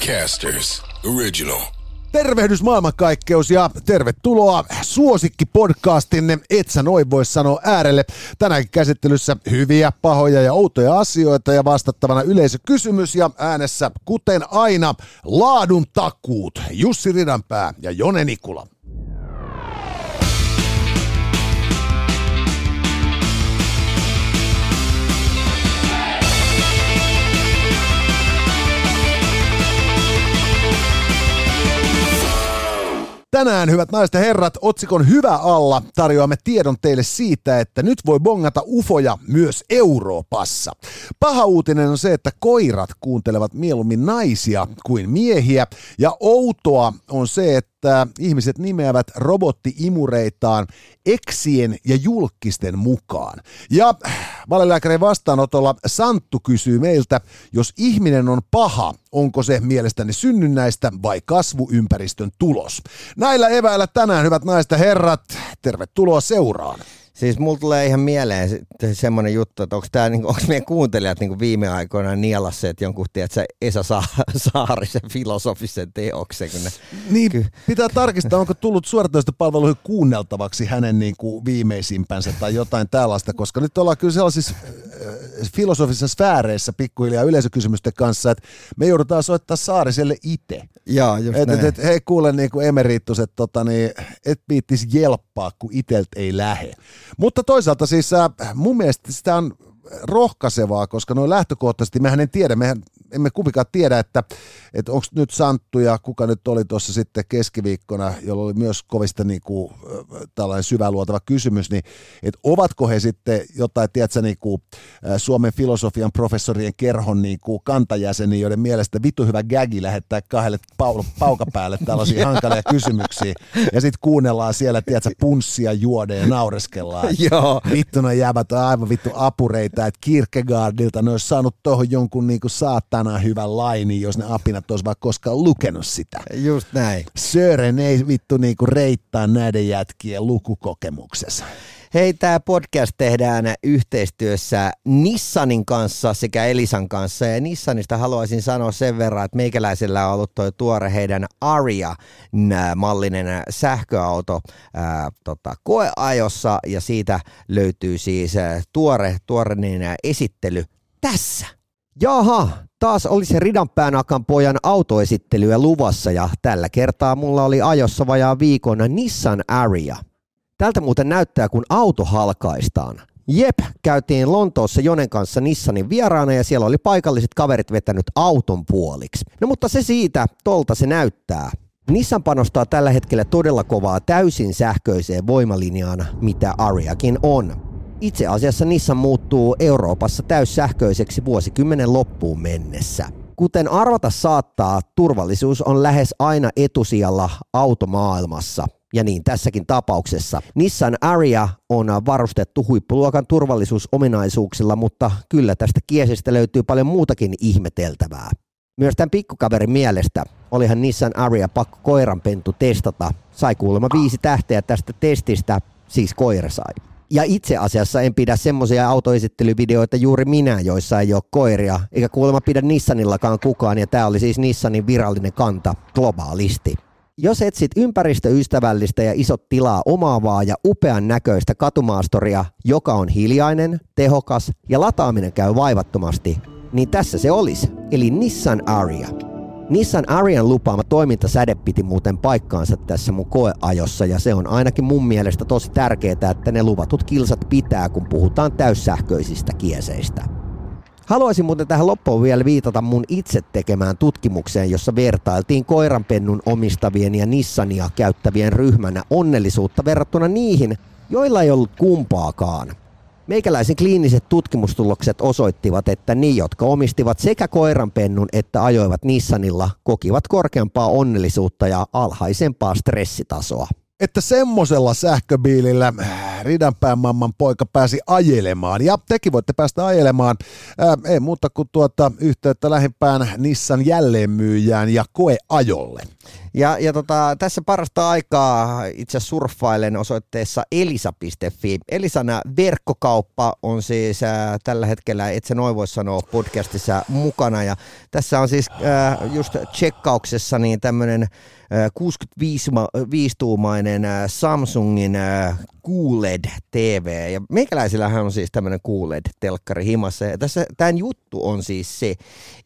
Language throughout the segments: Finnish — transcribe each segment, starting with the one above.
Podcasters Original. Tervehdys maailmankaikkeus ja tervetuloa suosikkipodcastinne Et sä noin voi sanoa äärelle. Tänäänkin käsittelyssä hyviä, pahoja ja outoja asioita ja vastattavana yleisökysymys ja äänessä kuten aina laadun takuut Jussi Ridanpää ja Jone Nikula. Tänään, hyvät naiset ja herrat, otsikon Hyvä alla tarjoamme tiedon teille siitä, että nyt voi bongata ufoja myös Euroopassa. Paha uutinen on se, että koirat kuuntelevat mieluummin naisia kuin miehiä, ja outoa on se, että että ihmiset nimeävät robottiimureitaan eksien ja julkisten mukaan. Ja valelääkärin vastaanotolla Santtu kysyy meiltä, jos ihminen on paha, onko se mielestäni synnynnäistä vai kasvuympäristön tulos? Näillä eväillä tänään, hyvät naiset ja herrat, tervetuloa seuraan. Siis mulla tulee ihan mieleen semmoinen juttu, että onko, niinku, meidän kuuntelijat niinku viime aikoina nielasseet jonkun, tiedätkö, Esa Sa- Saarisen filosofisen teoksen. Kun ne, niin, ky- pitää tarkistaa, onko tullut suoratoistopalveluihin kuunneltavaksi hänen niinku viimeisimpänsä tai jotain tällaista, koska nyt ollaan kyllä sellaisissa filosofisissa sfääreissä pikkuhiljaa yleisökysymysten kanssa, että me joudutaan soittaa Saariselle itse. Joo, just et, näin. et, et, hei kuule niinku emeritus, että tota, niin, et piittis jelppaa, kun itelt ei lähe. Mutta toisaalta siis äh, mun mielestä sitä on rohkaisevaa, koska noin lähtökohtaisesti mehän en tiedä, mehän emme kumpikaan tiedä, että, että onko nyt Santtu ja kuka nyt oli tuossa sitten keskiviikkona, jolla oli myös kovista niin kuin, tällainen syväluotava kysymys, niin että ovatko he sitten jotain, tiedätkö, niin kuin, Suomen filosofian professorien kerhon niin kuin kantajäseniä, joiden mielestä vitu hyvä gagi lähettää kahdelle pau- paukapäälle tällaisia hankalia kysymyksiä, ja sitten kuunnellaan siellä, tiedätkö, punssia juoda ja naureskellaan. Joo. Vittu no jäävät aivan vittu apureita, että Kierkegaardilta ne olisi saanut tuohon jonkun niinku saatana hyvän laini, jos ne apinat olisi vaikka koskaan lukenut sitä. Just näin. Sören ei vittu niinku reittaa näiden jätkien lukukokemuksessa. Hei, tämä podcast tehdään yhteistyössä Nissanin kanssa sekä Elisan kanssa. Ja Nissanista haluaisin sanoa sen verran, että meikäläisellä on ollut tuo tuore heidän Aria-mallinen sähköauto ää, tota, koeajossa. Ja siitä löytyy siis ää, tuore, tuore niin, ää, esittely tässä. Jaha, taas oli se Ridanpään akan pojan autoesittelyä luvassa ja tällä kertaa mulla oli ajossa vajaa viikon Nissan Aria. Tältä muuten näyttää, kun auto halkaistaan. Jep, käytiin Lontoossa Jonen kanssa Nissanin vieraana ja siellä oli paikalliset kaverit vetänyt auton puoliksi. No mutta se siitä, tolta se näyttää. Nissan panostaa tällä hetkellä todella kovaa täysin sähköiseen voimalinjaan, mitä Ariakin on. Itse asiassa Nissan muuttuu Euroopassa täyssähköiseksi vuosikymmenen loppuun mennessä. Kuten arvata saattaa, turvallisuus on lähes aina etusijalla automaailmassa. Ja niin tässäkin tapauksessa. Nissan Aria on varustettu huippuluokan turvallisuusominaisuuksilla, mutta kyllä tästä kiesestä löytyy paljon muutakin ihmeteltävää. Myös tämän pikkukaverin mielestä olihan Nissan Aria pakko koiranpentu testata. Sai kuulemma viisi tähteä tästä testistä, siis koira sai. Ja itse asiassa en pidä semmoisia autoesittelyvideoita juuri minä, joissa ei ole koiria, eikä kuulemma pidä Nissanillakaan kukaan, ja tämä oli siis Nissanin virallinen kanta globaalisti. Jos etsit ympäristöystävällistä ja isot tilaa omaavaa ja upean näköistä katumaastoria, joka on hiljainen, tehokas ja lataaminen käy vaivattomasti, niin tässä se olisi, eli Nissan Aria. Nissan Arian lupaama toimintasäde piti muuten paikkaansa tässä mun koeajossa ja se on ainakin mun mielestä tosi tärkeää, että ne luvatut kilsat pitää, kun puhutaan täyssähköisistä kieseistä. Haluaisin muuten tähän loppuun vielä viitata mun itse tekemään tutkimukseen, jossa vertailtiin koiranpennun omistavien ja Nissania käyttävien ryhmänä onnellisuutta verrattuna niihin, joilla ei ollut kumpaakaan. Meikäläisen kliiniset tutkimustulokset osoittivat, että ne, jotka omistivat sekä koiranpennun että ajoivat Nissanilla, kokivat korkeampaa onnellisuutta ja alhaisempaa stressitasoa. että semmoisella sähköbiilillä Ridanpään mamman poika pääsi ajelemaan. Ja tekin voitte päästä ajelemaan. Ää, ei muuta kuin tuota yhteyttä lähimpään Nissan jälleenmyyjään ja koeajolle. Ja, ja tota, tässä parasta aikaa itse surffailen osoitteessa elisa.fi. Elisan verkkokauppa on siis äh, tällä hetkellä, et se noin voi sanoa, podcastissa mukana. Ja tässä on siis äh, just checkauksessa niin tämmöinen 65-tuumainen Samsungin QLED TV. Ja meikäläisillähän on siis tämmöinen QLED-telkkari himassa. Ja tässä tämän juttu on siis se,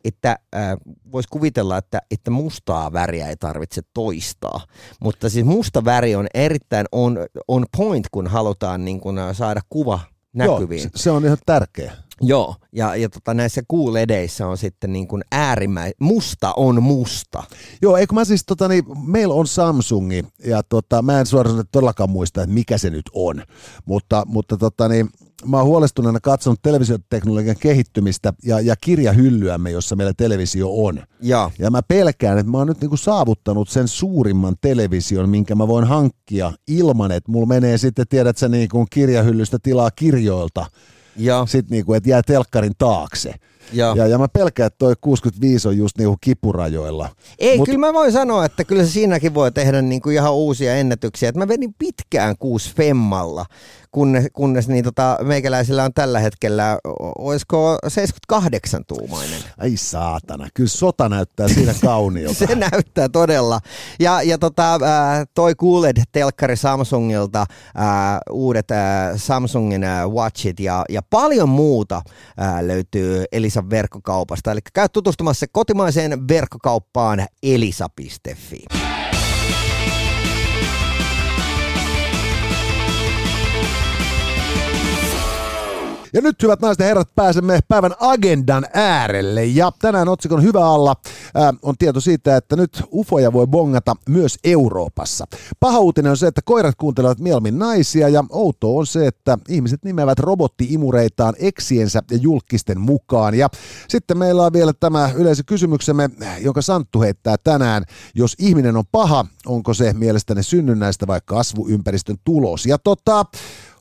että äh, voisi kuvitella, että, että mustaa väriä ei tarvitse toistaa. Mutta siis musta väri on erittäin on, on point, kun halutaan niin kun saada kuva näkyviin. Joo, se on ihan tärkeä. Joo, ja, ja tota, näissä QLEDeissä on sitten niin kuin äärimmäi, musta on musta. Joo, eikö mä siis, tota, niin, meillä on Samsungi, ja tota, mä en suoraan todellakaan muista, että mikä se nyt on, mutta, mutta tota, niin, mä oon huolestuneena katsonut televisioteknologian kehittymistä ja, ja kirjahyllyämme, jossa meillä televisio on. Ja, ja mä pelkään, että mä oon nyt niinku saavuttanut sen suurimman television, minkä mä voin hankkia ilman, että mulla menee sitten, tiedät sä, niinku kirjahyllystä tilaa kirjoilta, ja. sitten niinku, että jää telkkarin taakse. Ja. Ja, ja mä pelkään, että toi 65 on just niinku kipurajoilla. Ei, Mut... kyllä mä voin sanoa, että kyllä se siinäkin voi tehdä niinku ihan uusia ennätyksiä. Et mä vedin pitkään kuusi femmalla, kunnes, kunnes niin tota, meikäläisillä on tällä hetkellä, olisiko 78 tuumainen. Ai saatana, kyllä sota näyttää siinä kauniilta. Se näyttää todella. Ja, ja tota, toi QLED-telkkari Samsungilta, ää, uudet ää, Samsungin ää, Watchit ja, ja paljon muuta ää, löytyy Elisan verkkokaupasta. Eli käy tutustumassa kotimaiseen verkkokauppaan elisa.fi. Ja nyt hyvät naiset ja herrat, pääsemme päivän agendan äärelle. Ja tänään otsikon hyvä alla ää, on tieto siitä, että nyt ufoja voi bongata myös Euroopassa. Paha uutinen on se, että koirat kuuntelevat mieluummin naisia ja outo on se, että ihmiset nimeävät robottiimureitaan eksiensä ja julkisten mukaan. Ja sitten meillä on vielä tämä yleisökysymyksemme, jonka Santtu heittää tänään. Jos ihminen on paha, onko se mielestäni synnynnäistä vai kasvuympäristön tulos? Ja tota,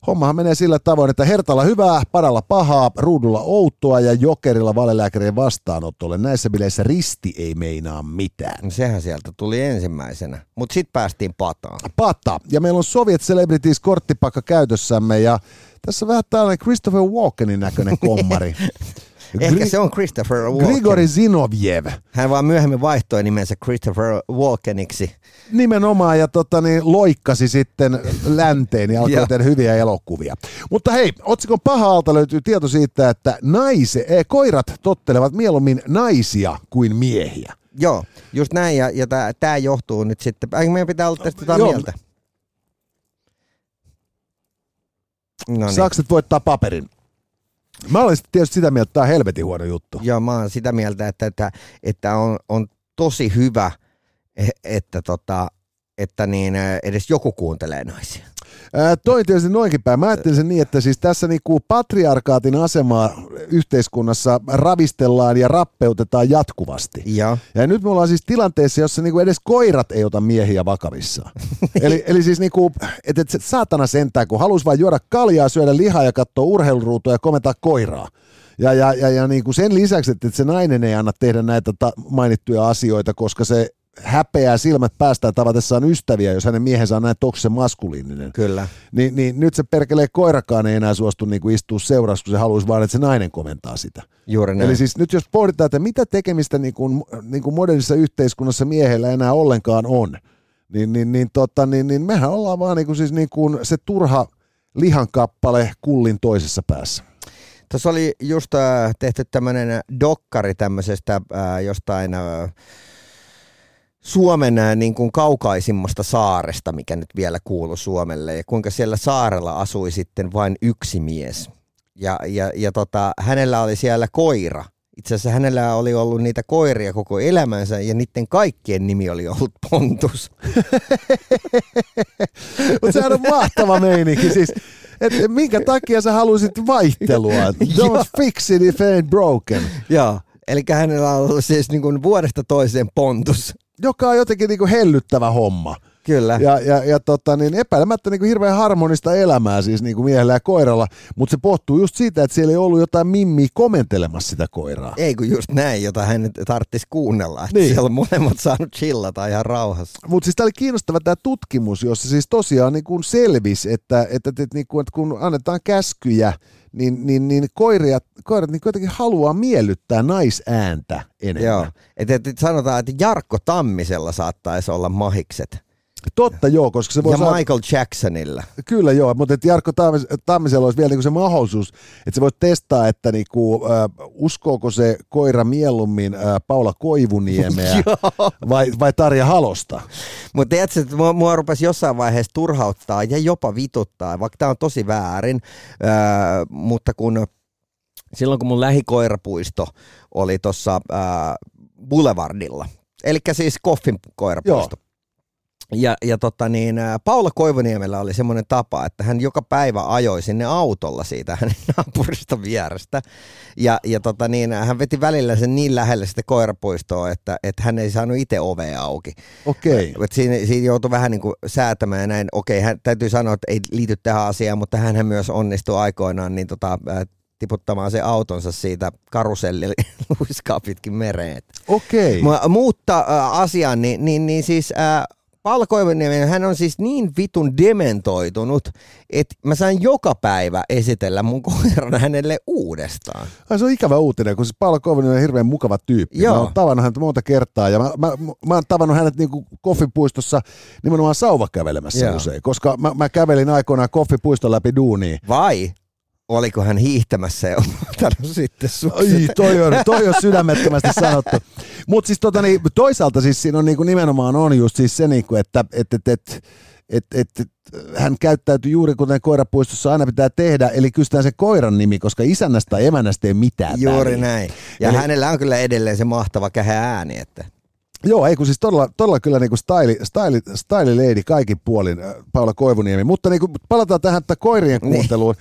Hommahan menee sillä tavoin, että Hertalla hyvää, Padalla pahaa, Ruudulla outoa ja Jokerilla valelääkärien vastaanotolle. Näissä bileissä risti ei meinaa mitään. Sehän sieltä tuli ensimmäisenä, mutta sitten päästiin pataan. Pata. Ja meillä on Soviet Celebrities korttipakka käytössämme ja tässä on vähän tällainen Christopher Walkenin näköinen kommari. Ehkä se on Christopher Walken. Grigori Zinovjev. Hän vaan myöhemmin vaihtoi nimensä Christopher Walkeniksi. Nimenomaan ja tota, niin, loikkasi sitten länteen ja alkoi tehdä hyviä elokuvia. Mutta hei, otsikon paha löytyy tieto siitä, että naise, eh, koirat tottelevat mieluummin naisia kuin miehiä. Joo, just näin ja, ja tämä johtuu nyt sitten, meidän pitää olla tästä jotain mieltä. No niin. Sakset voittaa paperin. Mä olen tietysti sitä mieltä, että tämä on helvetin huono juttu. Joo, mä olen sitä mieltä, että, että, että on, on tosi hyvä, e, että, tota, että niin edes joku kuuntelee naisia. Ää, toi tietysti noinkin päin. Mä ajattelin sen niin, että siis tässä niinku patriarkaatin asemaa yhteiskunnassa ravistellaan ja rappeutetaan jatkuvasti. Ja, ja nyt me ollaan siis tilanteessa, jossa niinku edes koirat ei ota miehiä vakavissaan. eli, eli siis niinku, että et saatana sentään, kun haluaisi vain juoda kaljaa, syödä lihaa ja katsoa urheiluruutua ja komentaa koiraa. Ja, ja, ja, ja niin kuin sen lisäksi, että se nainen ei anna tehdä näitä ta- mainittuja asioita, koska se häpeää silmät päästään tavatessaan ystäviä, jos hänen miehensä on näin toksisen maskuliininen. Kyllä. Ni, niin nyt se perkelee koirakaan ei enää suostu niin kuin istua seurassa, kun se haluaisi vaan, että se nainen komentaa sitä. Juuri näin. Eli siis nyt jos pohditaan, että mitä tekemistä niin kuin, niin kuin modernissa yhteiskunnassa miehellä enää ollenkaan on, niin, niin, niin, tota, niin, niin mehän ollaan vaan niin kuin, siis niin kuin se turha lihankappale kullin toisessa päässä. Tuossa oli just äh, tehty tämmöinen dokkari tämmöisestä äh, jostain... Äh, Suomen niin kuin kaukaisimmasta saaresta, mikä nyt vielä kuuluu Suomelle, ja kuinka siellä saarella asui sitten vain yksi mies. Ja, ja, ja tota, hänellä oli siellä koira. Itse asiassa hänellä oli ollut niitä koiria koko elämänsä, ja niiden kaikkien nimi oli ollut Pontus. Mutta sehän on mahtava meininki. Siis, et minkä takia sä halusit vaihtelua? Don't fix it if it ain't broken. Joo, eli hänellä on ollut siis niin kuin vuodesta toiseen Pontus joka on jotenkin niin kuin hellyttävä homma. Kyllä. Ja, ja, ja tota, niin epäilemättä niin kuin hirveän harmonista elämää siis niin kuin miehellä ja koiralla, mutta se pohtuu just siitä, että siellä ei ollut jotain mimmiä komentelemassa sitä koiraa. Ei kun just näin, jota hän tarvitsisi kuunnella. Että Niin. Siellä on molemmat saanut chillata ihan rauhassa. Mutta siis tämä oli kiinnostava tämä tutkimus, jossa siis tosiaan niin kuin selvisi, että, että, että, niin kuin, että kun annetaan käskyjä, niin, niin, niin koirat, koirat niin jotenkin haluaa miellyttää naisääntä enemmän. Joo. Et, et, et sanotaan, että Jarkko Tammisella saattaisi olla mahikset. Totta joo, koska se Ja voi saada, Michael Jacksonilla. Kyllä joo, mutta että Jarkko Tammis- Tammisella olisi vielä niinku se mahdollisuus, että se voisi testaa, että niinku, äh, uskooko se koira mieluummin äh, Paula Koivuniemeä vai, vai Tarja Halosta. Mutta tiedätkö, että mua, mua rupesi jossain vaiheessa turhauttaa ja jopa vituttaa, vaikka tämä on tosi väärin, öö, mutta kun silloin kun mun lähikoirapuisto oli tuossa öö, Boulevardilla, eli siis Koffin koirapuisto. Ja, ja tota niin, Paula Koivuniemellä oli semmoinen tapa, että hän joka päivä ajoi sinne autolla siitä hänen naapurista vierestä. Ja, ja tota niin, hän veti välillä sen niin lähelle sitä koirapuistoa, että, että hän ei saanut itse ovea auki. Okei. Et siinä, siinä joutui vähän niin kuin säätämään ja näin. Okei, hän, täytyy sanoa, että ei liity tähän asiaan, mutta hän myös onnistui aikoinaan niin tota, tiputtamaan se autonsa siitä karuselli luiskaa pitkin mereen. Okei. Mu- Mutta äh, asiaan, niin, niin, niin siis äh, Paula Koivuniemi, hän on siis niin vitun dementoitunut, että mä sain joka päivä esitellä mun koiran hänelle uudestaan. Ai, se on ikävä uutinen, kun siis Paula Koivunen on hirveän mukava tyyppi. Joo. Mä oon tavannut häntä monta kertaa ja mä, mä, mä oon tavannut hänet niinku koffipuistossa nimenomaan sauvakävelemässä Joo. usein, koska mä, mä kävelin aikoinaan koffipuiston läpi duuniin. Vai oliko hän hiihtämässä ja ottanut sitten sukset? Ai, toi on, toi on sydämettömästi sanottu. Mutta siis tota, niin, toisaalta siis siinä on niinku nimenomaan on just siis se, niinku, että et, et, et, et, et, et, hän käyttäytyy juuri kuten koirapuistossa aina pitää tehdä, eli kysytään se koiran nimi, koska isännästä tai emännästä ei mitään Juuri väliä. näin. Ja Eli- hänellä on kyllä edelleen se mahtava kähe ääni, että Joo, ei kun siis todella, todella kyllä niinku style, style, style lady kaikin puolin äh, Paula Koivuniemi, mutta niinku palataan tähän että koirien Niin. kuunteluun,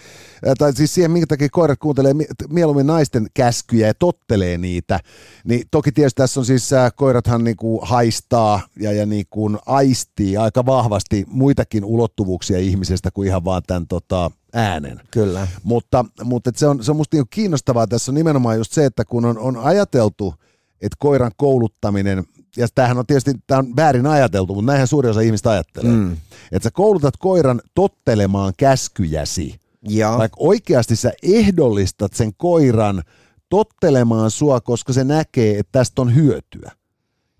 äh, tai siis siihen, minkä takia koirat kuuntelee mi- mieluummin naisten käskyjä ja tottelee niitä, niin toki tietysti tässä on siis, äh, koirathan niinku haistaa ja, ja niinku aistii aika vahvasti muitakin ulottuvuuksia ihmisestä kuin ihan vaan tämän tota, äänen. kyllä. Mutta, mutta se, on, se on musta niinku kiinnostavaa tässä on nimenomaan just se, että kun on, on ajateltu, että koiran kouluttaminen, ja tämähän on tietysti tää on väärin ajateltu, mutta näinhän suurin osa ihmistä ajattelee, mm. että sä koulutat koiran tottelemaan käskyjäsi, Ja, vaikka oikeasti sä ehdollistat sen koiran tottelemaan sua, koska se näkee, että tästä on hyötyä.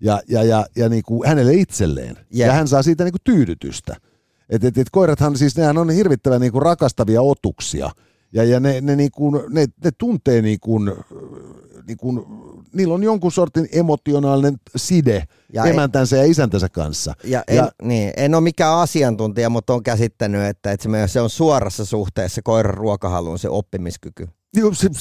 Ja, ja, ja, ja niin kuin hänelle itselleen. Jep. Ja hän saa siitä niin kuin tyydytystä. Et, et, et koirathan siis, nehän on hirvittävän niin kuin rakastavia otuksia. Ja, ja ne, ne, niin kuin, ne, ne tuntee niin kuin, niin kuin, niillä on jonkun sortin emotionaalinen side Ja emäntänsä ja isäntänsä kanssa. ja, en, ja niin, en ole mikään asiantuntija, mutta on käsittänyt, että, että se on suorassa suhteessa koiran ruokahaluun se oppimiskyky.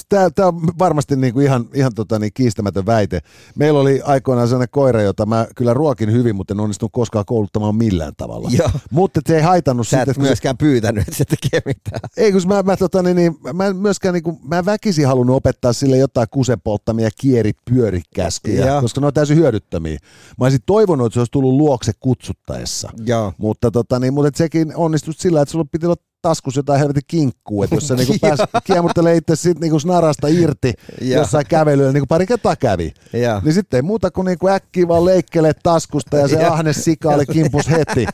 Tämä on varmasti niinku ihan, ihan tota niin kiistämätön väite. Meillä oli aikoinaan sellainen koira, jota mä kyllä ruokin hyvin, mutta en onnistunut koskaan kouluttamaan millään tavalla. Joo. Mutta se ei haitannut Sä sitä, et kun se, myöskään pyytänyt, että se tekee mitään. ei kun mä, mä, tota, niin, niin, mä en myöskään niinku, mä en väkisin halunnut opettaa sille jotain kusepolttamia kieri pyörikäskyjä, Joo. koska ne on täysin hyödyttömiä. Mä olisin toivonut, että se olisi tullut luokse kutsuttaessa. Joo. Mutta, tota, niin, mutta sekin onnistui sillä, että sulla piti olla taskussa jotain helvetin kinkkuu, että jos sä niinku pääs kiemurtelee itse sit niinku snarasta irti Joo. jossain kävelyllä, niin kuin pari kertaa kävi. Joo. Niin sitten ei muuta kuin niinku äkkiä vaan leikkelee taskusta ja se Joo. ahne sika oli kimpus heti.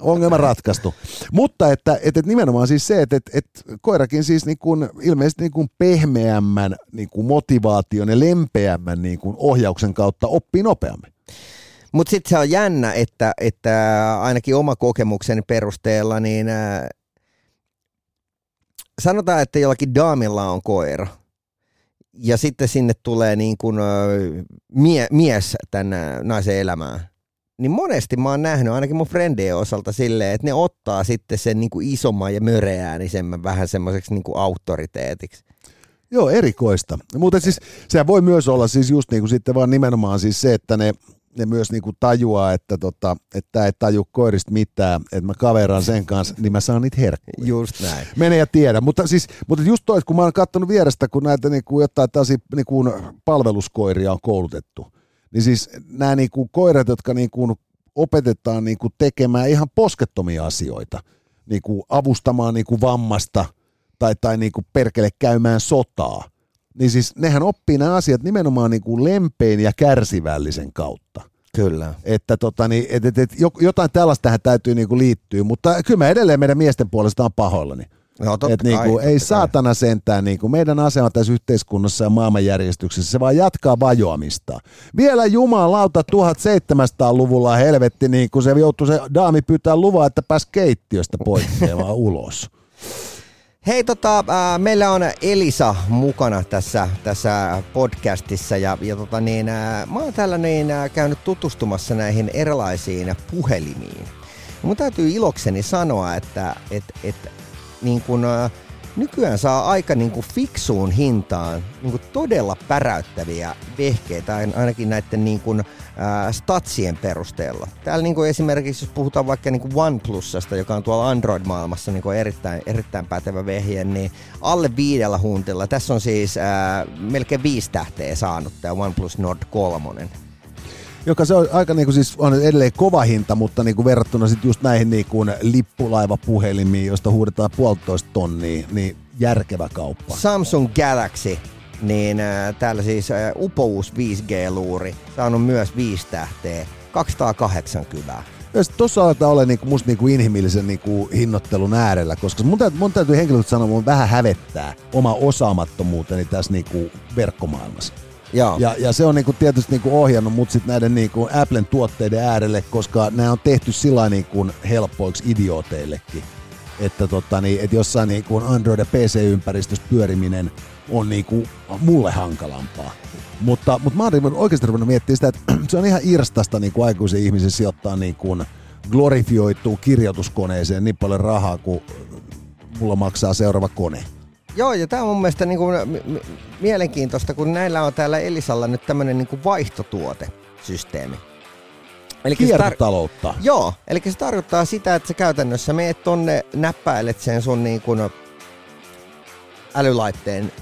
Ongelma ratkaistu. Mutta että, että, että nimenomaan siis se, että, että, että koirakin siis niin kuin, ilmeisesti niin kuin pehmeämmän niin kuin motivaation ja lempeämmän niin kuin ohjauksen kautta oppii nopeammin. Mutta sitten se on jännä, että, että ainakin oma kokemukseni perusteella, niin äh, sanotaan, että jollakin daamilla on koira. Ja sitten sinne tulee niin kuin, mie, mies tänne naisen elämään. Niin monesti mä oon nähnyt ainakin mun frendien osalta silleen, että ne ottaa sitten sen niin kuin isomman ja möreäänisemmän vähän semmoiseksi niin kuin auktoriteetiksi. Joo, erikoista. Mutta siis sehän voi myös olla siis just niin kuin sitten vaan nimenomaan siis se, että ne, ne myös niin kuin tajuaa, että tota, että ei taju koirista mitään, että mä kaveraan sen kanssa, niin mä saan niitä herkkuja. Just näin. Mene ja tiedä, mutta, siis, mutta just toi, kun mä oon katsonut vierestä, kun näitä niin kuin jotain tällaisia niin kuin palveluskoiria on koulutettu, niin siis nämä niin kuin koirat, jotka niin kuin opetetaan niin kuin tekemään ihan poskettomia asioita, niin kuin avustamaan niin kuin vammasta tai, tai niin kuin perkele käymään sotaa, niin siis nehän oppii nämä asiat nimenomaan niin kuin lempein ja kärsivällisen kautta. Kyllä. Että tota, niin, et, et, et, jotain tällaista tähän täytyy niin kuin liittyä, mutta kyllä mä edelleen meidän miesten puolesta on pahoillani. No, totta Et niinku, kai, totta ei kai. saatana sentään, niinku, meidän asema tässä yhteiskunnassa ja maailmanjärjestyksessä, se vaan jatkaa vajoamista. Vielä jumalauta 1700-luvulla helvetti, niin kun se joutui se daami pyytää luvaa, että pääsi keittiöstä poikkeamaan ulos. Hei, tota, ää, meillä on Elisa mukana tässä, tässä podcastissa ja, ja tota niin, ää, mä oon täällä niin, ää, käynyt tutustumassa näihin erilaisiin puhelimiin. Mun täytyy ilokseni sanoa, että et, et, niin kun, ää, nykyään saa aika niin kuin fiksuun hintaan niin kuin todella päräyttäviä vehkeitä, ain- ainakin näiden niin kuin, ää, statsien perusteella. Täällä niin kuin esimerkiksi, jos puhutaan vaikka niin kuin OnePlusasta, joka on tuolla Android-maailmassa niin kuin erittäin, erittäin pätevä vehje, niin alle viidellä huntilla. Tässä on siis ää, melkein viisi tähteä saanut tämä OnePlus Nord 3. Joka se on aika niinku siis on edelleen kova hinta, mutta niinku verrattuna sitten just näihin niinku lippulaivapuhelimiin, joista huudetaan puolitoista tonnia, niin järkevä kauppa. Samsung Galaxy, niin äh, täällä siis äh, upous 5G-luuri, saanut myös viisi tähteä, 280. Ja sit tossa aletaan olla niinku, musta niinku inhimillisen niinku hinnoittelun äärellä, koska mun, täytyy, mun täytyy henkilökohtaisesti sanoa, mun vähän hävettää oma osaamattomuuteni tässä niinku verkkomaailmassa. Joo. Ja, ja se on niinku tietysti niinku ohjannut mut sit näiden niinku Applen tuotteiden äärelle, koska nämä on tehty sillä niinku helppoiksi idiooteillekin. Että tota, niin, et jossain niinku Android- ja PC-ympäristössä pyöriminen on niinku mulle hankalampaa. Mutta, mutta mä oon oikeasti ruvennut miettimään sitä, että se on ihan irstasta niinku aikuisen ihmisen sijoittaa niinku glorifioituu kirjoituskoneeseen niin paljon rahaa, kuin mulla maksaa seuraava kone. Joo, ja tämä on mun mielestä niinku m- m- mielenkiintoista, kun näillä on täällä Elisalla nyt tämmöinen niinku vaihtotuotesysteemi. Eli Kiertotaloutta. Joo, eli se tarkoittaa sitä, että sä käytännössä meet tonne, näppäilet sen sun niin kuin älylaitteen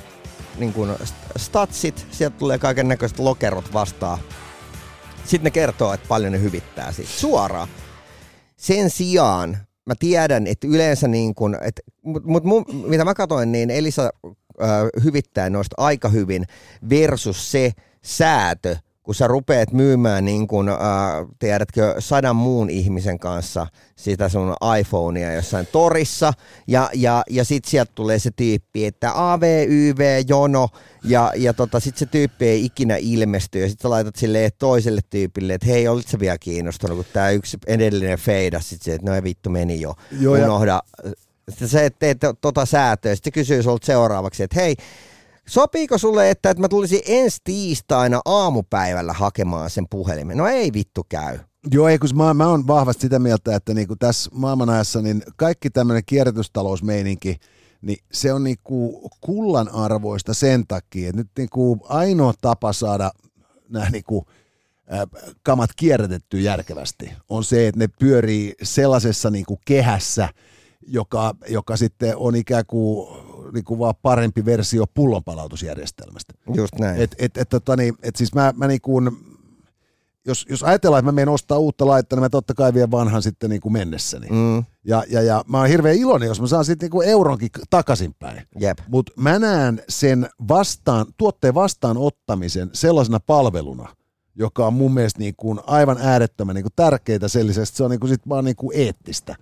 niin kuin statsit, sieltä tulee kaiken näköiset lokerot vastaan. Sitten ne kertoo, että paljon ne hyvittää siitä suoraan. Sen sijaan mä tiedän, että yleensä niin kuin, että, mut, mut mun, mitä mä katsoin, niin Elisa äh, hyvittää noista aika hyvin versus se säätö, kun sä rupeat myymään niin kuin, äh, tiedätkö, sadan muun ihmisen kanssa sitä sun iPhonea jossain torissa, ja, ja, ja sit sieltä tulee se tyyppi, että AVYV, jono, ja, ja tota, sit se tyyppi ei ikinä ilmesty, ja sit sä laitat silleen toiselle tyypille, että hei, olit sä vielä kiinnostunut, kun tää yksi edellinen feidas, sit se, että no ei vittu meni jo, Joo, ja- unohda. Sitten se, että teet tota säätöä, sitten se kysyy sulta seuraavaksi, että hei, Sopiiko sulle, että, että mä tulisin ensi tiistaina aamupäivällä hakemaan sen puhelimen? No ei vittu käy. Joo, ei, kun mä, mä oon vahvasti sitä mieltä, että niinku tässä maailmanajassa niin kaikki tämmöinen kierrätystalousmeininki, niin se on niinku kullan arvoista sen takia, että nyt niinku ainoa tapa saada nämä niinku, äh, kamat kierrätettyä järkevästi on se, että ne pyörii sellaisessa niinku kehässä, joka, joka sitten on ikään kuin, niinku vaan parempi versio pullonpalautusjärjestelmästä. Just näin. Et, et, et, tota niin, et siis mä, mä niin kuin, jos, jos ajatellaan, että mä menen ostaa uutta laitetta, niin mä totta kai vien vanhan sitten niin kuin mennessäni. Mm, Ja, ja, ja mä oon hirveän iloinen, jos mä saan sitten niin kuin euronkin takaisinpäin. Mutta mä näen sen vastaan, tuotteen vastaanottamisen sellaisena palveluna, joka on mun mielestä niin kuin aivan äärettömän niin kuin tärkeää että se on niin kuin sit vaan niin kuin eettistä.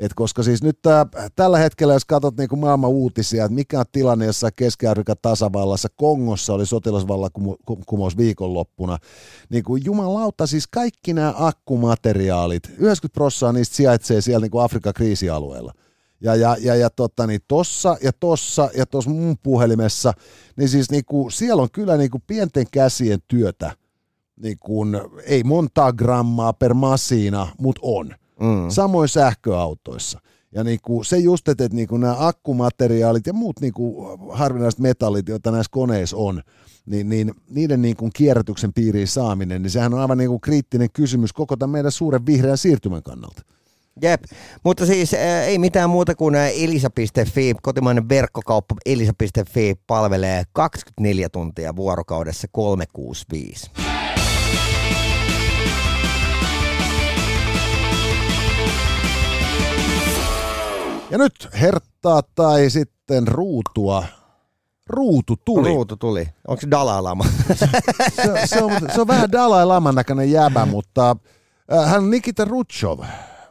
Et koska siis nyt tää, tällä hetkellä, jos katsot niin kuin maailman uutisia, että mikä on tilanne jossain Keski-Afrikan tasavallassa, Kongossa oli sotilasvallankumous viikonloppuna, niin kuin jumalauta, siis kaikki nämä akkumateriaalit, 90 prosenttia niistä sijaitsee siellä niin kuin Afrikan kriisialueella. Ja, ja, ja, ja tota, niin tossa ja tossa ja tuossa mun puhelimessa, niin siis niinku, siellä on kyllä niinku pienten käsien työtä, niinku, ei montaa grammaa per masiina, mutta on. Mm. Samoin sähköautoissa. Ja niinku, se just, että et niinku nämä akkumateriaalit ja muut niinku harvinaiset metallit, joita näissä koneissa on, niin, niin niiden niinku kierrätyksen piiriin saaminen, niin sehän on aivan niinku kriittinen kysymys koko tämän meidän suuren vihreän siirtymän kannalta. Jep, mutta siis ää, ei mitään muuta kuin elisa.fi, kotimainen verkkokauppa elisa.fi palvelee 24 tuntia vuorokaudessa 365. Ja nyt herttaa tai sitten ruutua. Ruutu tuli. Ruutu tuli. Onko se Dalai Lama? se, se, on, se on vähän Dalai Laman näköinen jäbä, mutta äh, hän on Nikita Rutschov,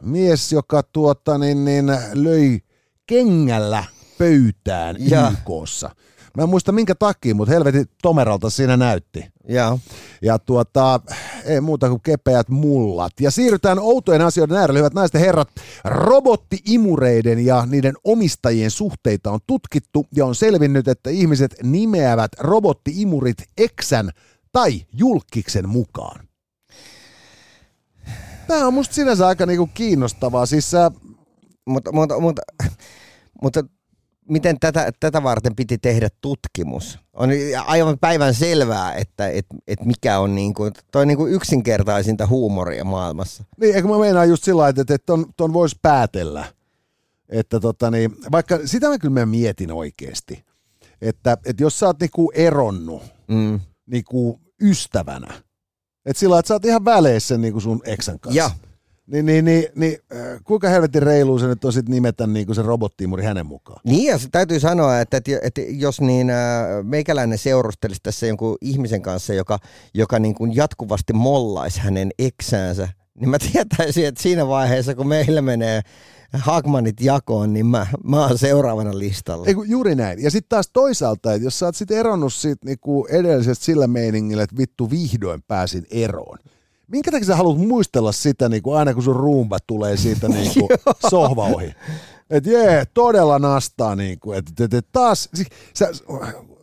mies, joka tuota, niin, niin, löi kengällä pöytään Ja. YKssa. Mä en muista minkä takia, mutta helvetin tomeralta siinä näytti. Joo. Ja tuota, ei muuta kuin kepeät mullat. Ja siirrytään outojen asioiden äärelle, hyvät naiset ja herrat. Robottiimureiden ja niiden omistajien suhteita on tutkittu ja on selvinnyt, että ihmiset nimeävät robottiimurit eksän tai julkiksen mukaan. Tämä on musta sinänsä aika niinku kiinnostavaa. Siis äh, Mutta, mutta, mutta, mutta miten tätä, tätä varten piti tehdä tutkimus? On aivan päivän selvää, että et, et mikä on niin kuin, toi niin kuin yksinkertaisinta huumoria maailmassa. Niin, eikö mä meinaan just sillä lailla, että, että ton, ton voisi päätellä. Että tota niin, vaikka sitä mä kyllä mä mietin oikeasti, että, että jos sä oot niinku eronnut Mm. niinku ystävänä, että sillä lailla, että sä oot ihan väleissä niinku sun eksän kanssa. Ja, Niin, niin, niin, niin äh, kuinka helvetin reilu se nyt on sit nimetä niinku se robottiimuri hänen mukaan? niin ja se täytyy sanoa, että, että, että jos niin äh, meikäläinen seurustelisi tässä jonkun ihmisen kanssa, joka, joka niin kuin jatkuvasti mollaisi hänen eksäänsä, niin mä tietäisin, että siinä vaiheessa, kun meillä menee Hagmanit jakoon, niin mä, mä oon seuraavana listalla. Ei, kun juuri näin. Ja sitten taas toisaalta, että jos sä oot sit eronnut siitä niinku edellisestä sillä meiningillä, että vittu vihdoin pääsin eroon. Minkä takia sä haluat muistella sitä niinku aina kun sun ruumba tulee siitä niinku sohva ohi? Et jee, todella nastaa niinku, että et, et taas, siis, sä,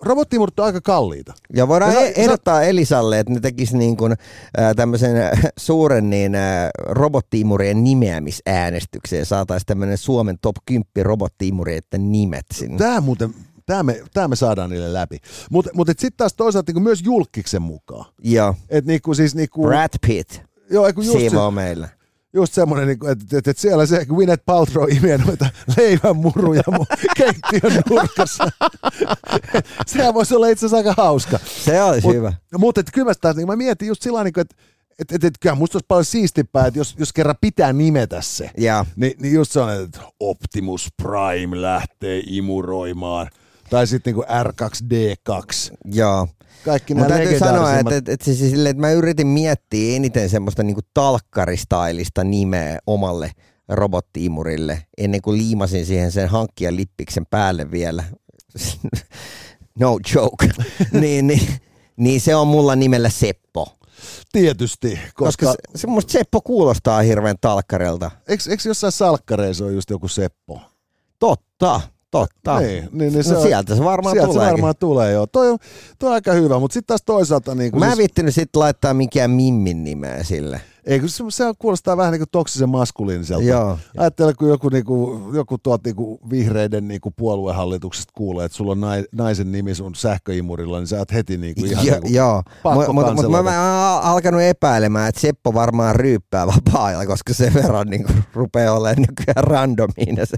robottiimurut on aika kalliita. Ja voidaan Ja sä- ehdottaa Elisalle, että ne tekisi niin kuin, äh, tämmöisen suuren niin, äh, robottiimurien nimeämisäänestyksen ja saataisiin tämmöinen Suomen top 10 robottiimureiden nimet sinne. Tää muuten, tää me, tää me saadaan niille läpi. Mutta mut, sitten taas toisaalta niinku myös julkiksen mukaan. Joo, Et niinku siis niinku, Brad Pitt joo, just, se, siivoo meillä. just semmoinen, niinku, että et, et siellä se Gwyneth Paltrow imee noita leivänmuruja mun keittiön nurkassa. Sehän voisi olla itse asiassa aika hauska. Se olisi Mut- hyvä. Mutta et kyllä mä, taas, niin mä mietin just sillä tavalla, että et, et, et, kyllä musta olisi paljon siistimpää, että jos, jos kerran pitää nimetä se, Ja, niin, niin just se on, että Optimus Prime lähtee imuroimaan. Tai sitten niinku R2D2. joo. Kaikki Mutta täytyy sanoa, että, että, että, siis silleen, että mä yritin miettiä eniten semmoista niinku talkkaristailista nimeä omalle robottiimurille, ennen kuin liimasin siihen sen hankkijan lippiksen päälle vielä. no joke. niin, niin, niin se on mulla nimellä Seppo. Tietysti, koska, Koska se, se musta Seppo kuulostaa hirveän talkkarilta. eikö, eikö jossain salkkareissa ole just joku Seppo? Totta, totta. Niin, niin, niin se no on- sieltä se varmaan Sieltä tulee. se varmaan tulee, joo. Toi on, toi on aika hyvä, mutta sitten taas toisaalta... Niin Mä en viittinyt sitten laittaa mikään Mimmin nimeä sille. Ei, kun se, se kuulostaa vähän niin kuin toksisen maskuliiniselta. Joo. Ajattele, kun joku, niinku, joku tuot niinku vihreiden niinku puoluehallituksesta kuulee, että sulla on nai, naisen nimi sun sähköimurilla, niin sä oot heti niinku ihan Jo, niinku, joo, mutta mut, mut mä, mä oon alkanut epäilemään, että Seppo varmaan ryyppää vapaa koska sen verran niin rupeaa olemaan nykyään randomiin ne se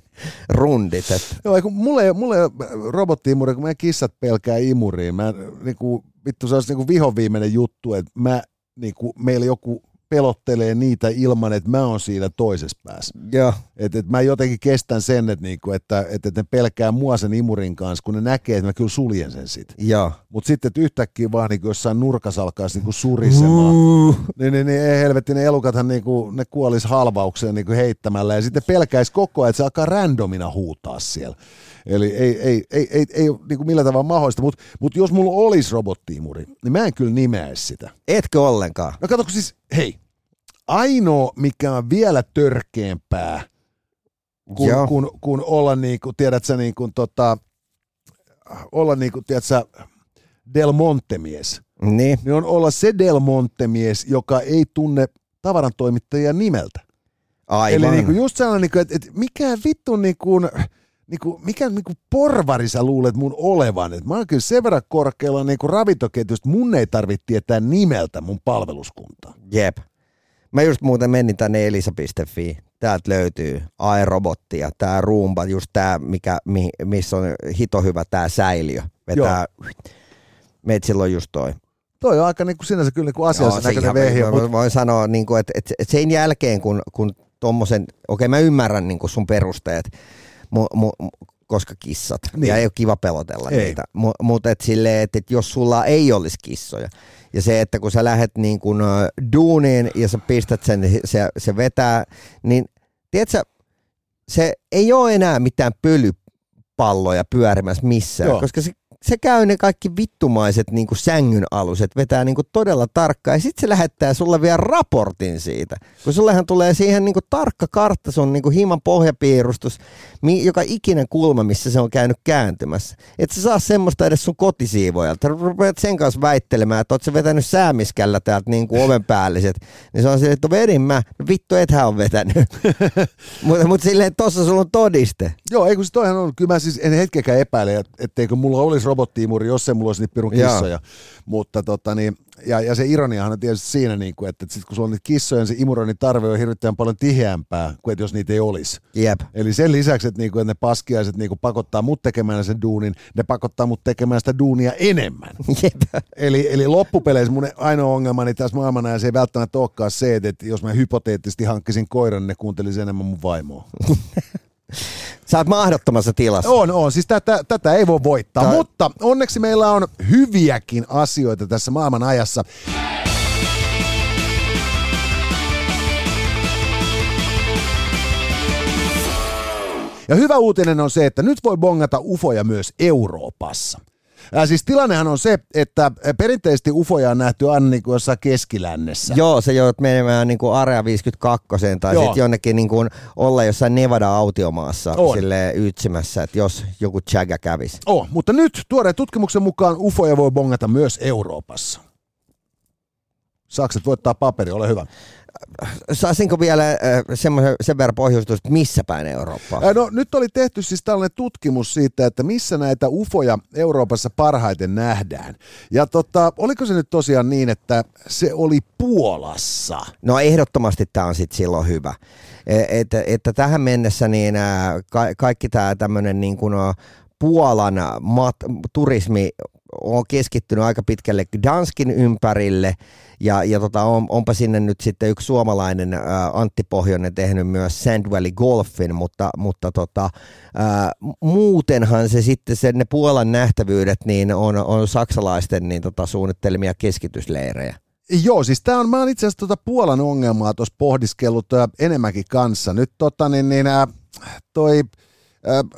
rundit. Et. Joo, kun mulle, mulle ole robottiimuri, kun meidän kissat pelkää imuriin. Mä, niinku, vittu, se olisi niinku vihoviimeinen juttu, että mä, niinku, meillä joku pelottelee niitä ilman, että mä oon siinä toisessa päässä. Joo, Et, et mä jotenkin kestän sen, että, niinku, että, että ne pelkää mua sen imurin kanssa, kun ne näkee, että mä kyllä suljen sen sit. Mutta sitten, yhtäkkiä vaan niinku jossain nurkassa alkaisi niinku surisemaan. Niin, niin, niin ei helvetti, ne elukathan niinku, ne kuolis halvaukseen niinku heittämällä ja sitten pelkäisi koko ajan, että se alkaa randomina huutaa siellä. Eli ei, ei, ei, ei, ei ole niinku millään tavalla mahdollista, mutta mut jos mulla olisi robottiimuri, niin mä en kyllä nimeäisi sitä. Etkö ollenkaan? No kato, kun siis, hei, ainoa mikä on vielä törkeämpää kun, Joo. kun, kun olla niinku, tiedät sä niinku tota, olla niinku, tiedät sä, Del Monte-mies, Niin, niin on olla se Del Monte-mies, joka ei tunne tavarantoimittajia nimeltä. aivan. Eli niinku just sellainen, niinku, että, että mikä vittu niinku, niinku, mikä niinku porvari sä luulet mun olevan. Et mä oon kyllä sen verran korkealla niinku ravintoketjusta, mun ei tarvitse tietää nimeltä mun palveluskuntaa. Jep. Mä just muuten menin tänne elisa.fi. Täältä löytyy aerobottia, tää Roomba, just tää, mikä, mi, missä on hito hyvä tää säiliö. Vetää, Metsillä on just toi. Toi on aika niinku sinänsä kyllä niinku asiallisen se näköinen mä mutta voin sanoa, niin kuin, että, että sen jälkeen kun, kun tommosen, okei mä ymmärrän niin kuin sun perusteet, mu, mu, koska kissat. Niin. Niin. Ja ei ole kiva pelotella Ei. niitä. Mutta et silleen, että et jos sulla ei olisi kissoja, ja se, että kun sä lähdet niin kun, duuniin ja sä pistät sen, se, se vetää, niin tiedätkö, se ei ole enää mitään pölypalloja pyörimässä missään. Joo. koska se, se käy ne kaikki vittumaiset niin sängyn aluset, vetää niin todella tarkkaan ja sitten se lähettää sulle vielä raportin siitä, kun sullehan tulee siihen niin tarkka kartta sun niin himan pohjapiirustus, joka ikinen kulma, missä se on käynyt kääntymässä. Et sä saa semmoista edes sun kotisiivojalta. Rupeat sen kanssa väittelemään, että oot sä vetänyt säämiskällä täältä niin kuin oven päälliset. Niin se on silleen, että vedin mä. No vittu, ethän on vetänyt. Mutta mut silleen, että tossa sulla on todiste. Joo, ei kun se toihan on, kyllä mä siis en hetkeäkään epäile, et- etteikö mulla olisi robottiimuri, jos ei mulla olisi niitä pirun kissoja. Mutta tota niin, ja, ja se ironiahan on tietysti siinä, niin kuin, että, että sit kun sulla on niitä kissoja, niin se imuroinnin tarve on hirvittävän paljon tiheämpää kuin että jos niitä ei olisi. Jep. Eli sen lisäksi, että, niinku, että ne paskiaiset niinku pakottaa mut tekemään sen duunin, ne pakottaa mut tekemään sitä duunia enemmän. Jep. Eli, eli loppupeleissä mun ainoa ongelmani tässä maailmanajassa ei välttämättä olekaan se, että jos mä hypoteettisesti hankkisin koiran, niin ne kuuntelisi enemmän mun vaimoa. Sä oot mahdottomassa tilassa. On, on. Siis tätä, tätä ei voi voittaa, Tää- mutta onneksi meillä on hyviäkin asioita tässä maailman ajassa. Ja hyvä uutinen on se, että nyt voi bongata ufoja myös Euroopassa. Ää, siis tilannehan on se, että perinteisesti ufoja on nähty aina niin kuin jossain keskilännessä. Joo, se joudut menemään niin kuin Area 52 tai sitten jonnekin niin kuin olla jossain Nevada-autiomaassa sille ytsimässä, että jos joku chaga kävisi. Oh, mutta nyt tuoreen tutkimuksen mukaan ufoja voi bongata myös Euroopassa. Sakset voittaa paperi, ole hyvä. Saisinko vielä äh, semmoisen sen verran pohjustus, että missä päin Eurooppaa? Ää, No nyt oli tehty siis tällainen tutkimus siitä, että missä näitä ufoja Euroopassa parhaiten nähdään. Ja tota, oliko se nyt tosiaan niin, että se oli Puolassa? No ehdottomasti tämä on sitten silloin hyvä. E- Että, että tähän mennessä niin ää, ka- kaikki tämä tämmöinen niin kuin Puolan mat, turismi on keskittynyt aika pitkälle Danskin ympärille ja, ja tota, on, onpa sinne nyt sitten yksi suomalainen ää, Antti Pohjonen tehnyt myös Sand Valley Golfin, mutta, mutta tota, ää, muutenhan se sitten se, ne Puolan nähtävyydet niin on, on saksalaisten niin tota, suunnittelemia keskitysleirejä. Joo, siis tämä on, mä oon itse asiassa tuota Puolan ongelmaa tuossa pohdiskellut enemmänkin kanssa. Nyt tota niin, niin ää, toi,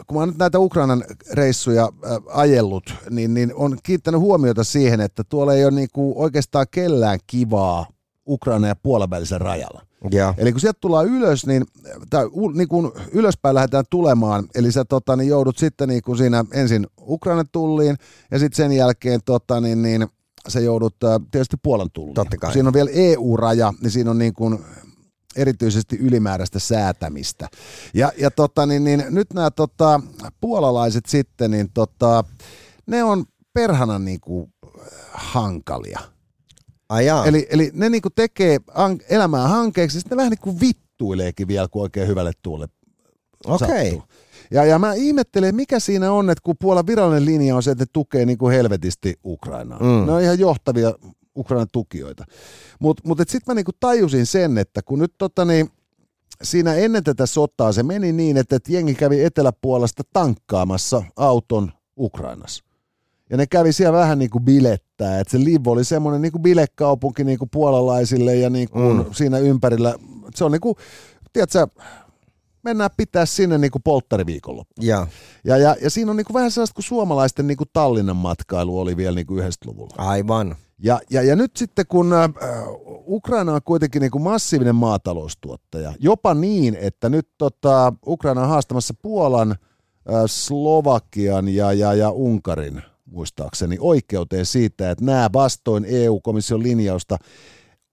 kun mä oon nyt näitä Ukrainan reissuja ää, ajellut, niin, niin on kiinnittänyt huomiota siihen, että tuolla ei ole niinku oikeastaan kellään kivaa Ukraina ja Puolan välisen rajalla. Joo. Eli kun sieltä tullaan ylös, niin, tai niin kun ylöspäin lähdetään tulemaan, eli sä tota, niin joudut sitten niin kun siinä ensin Ukrainan tulliin, ja sitten sen jälkeen tota, niin, niin, sä joudut ä, tietysti Puolan tulliin. Totta kai. Siinä on vielä EU-raja, niin siinä on niin kun erityisesti ylimääräistä säätämistä. Ja, ja tota, niin, niin, nyt nämä tota, puolalaiset sitten, niin tota, ne on perhana niin kuin, hankalia. Ai jaa. Eli, eli ne niinku tekee an- elämää hankeeksi, sitten ne vähän niinku vittuileekin vielä, kun oikein hyvälle tuulle Okei. sattuu. Ja, ja mä ihmettelen, mikä siinä on, että kun Puolan virallinen linja on se, että ne tukee niinku helvetisti Ukrainaa. Mm. Ne on ihan johtavia Ukrainan tukijoita. Mutta mut, mut sitten mä niinku tajusin sen, että kun nyt tota niin, siinä ennen tätä sotaa se meni niin, että, että jengi kävi eteläpuolesta tankkaamassa auton Ukrainassa. Ja ne kävi siellä vähän niin kuin bilettää, että se Liv oli semmoinen niin kuin bilekaupunki niin kuin puolalaisille ja niin kuin Mm. siinä ympärillä. Se on niin kuin, tiedätkö, mennään pitää sinne niin kuin polttariviikonloppu. Joo. Ja, ja, ja siinä on niin kuin vähän sellaista kuin suomalaisten niin kuin Tallinnan matkailu oli vielä niin kuin 90-luvulla. Aivan. Ja, ja, ja nyt sitten kun äh, Ukraina on kuitenkin niin kuin massiivinen maataloustuottaja, jopa niin, että nyt tota, Ukraina on haastamassa Puolan, äh, Slovakian ja, ja, ja Unkarin muistaakseni oikeuteen siitä, että nämä vastoin EU-komission linjausta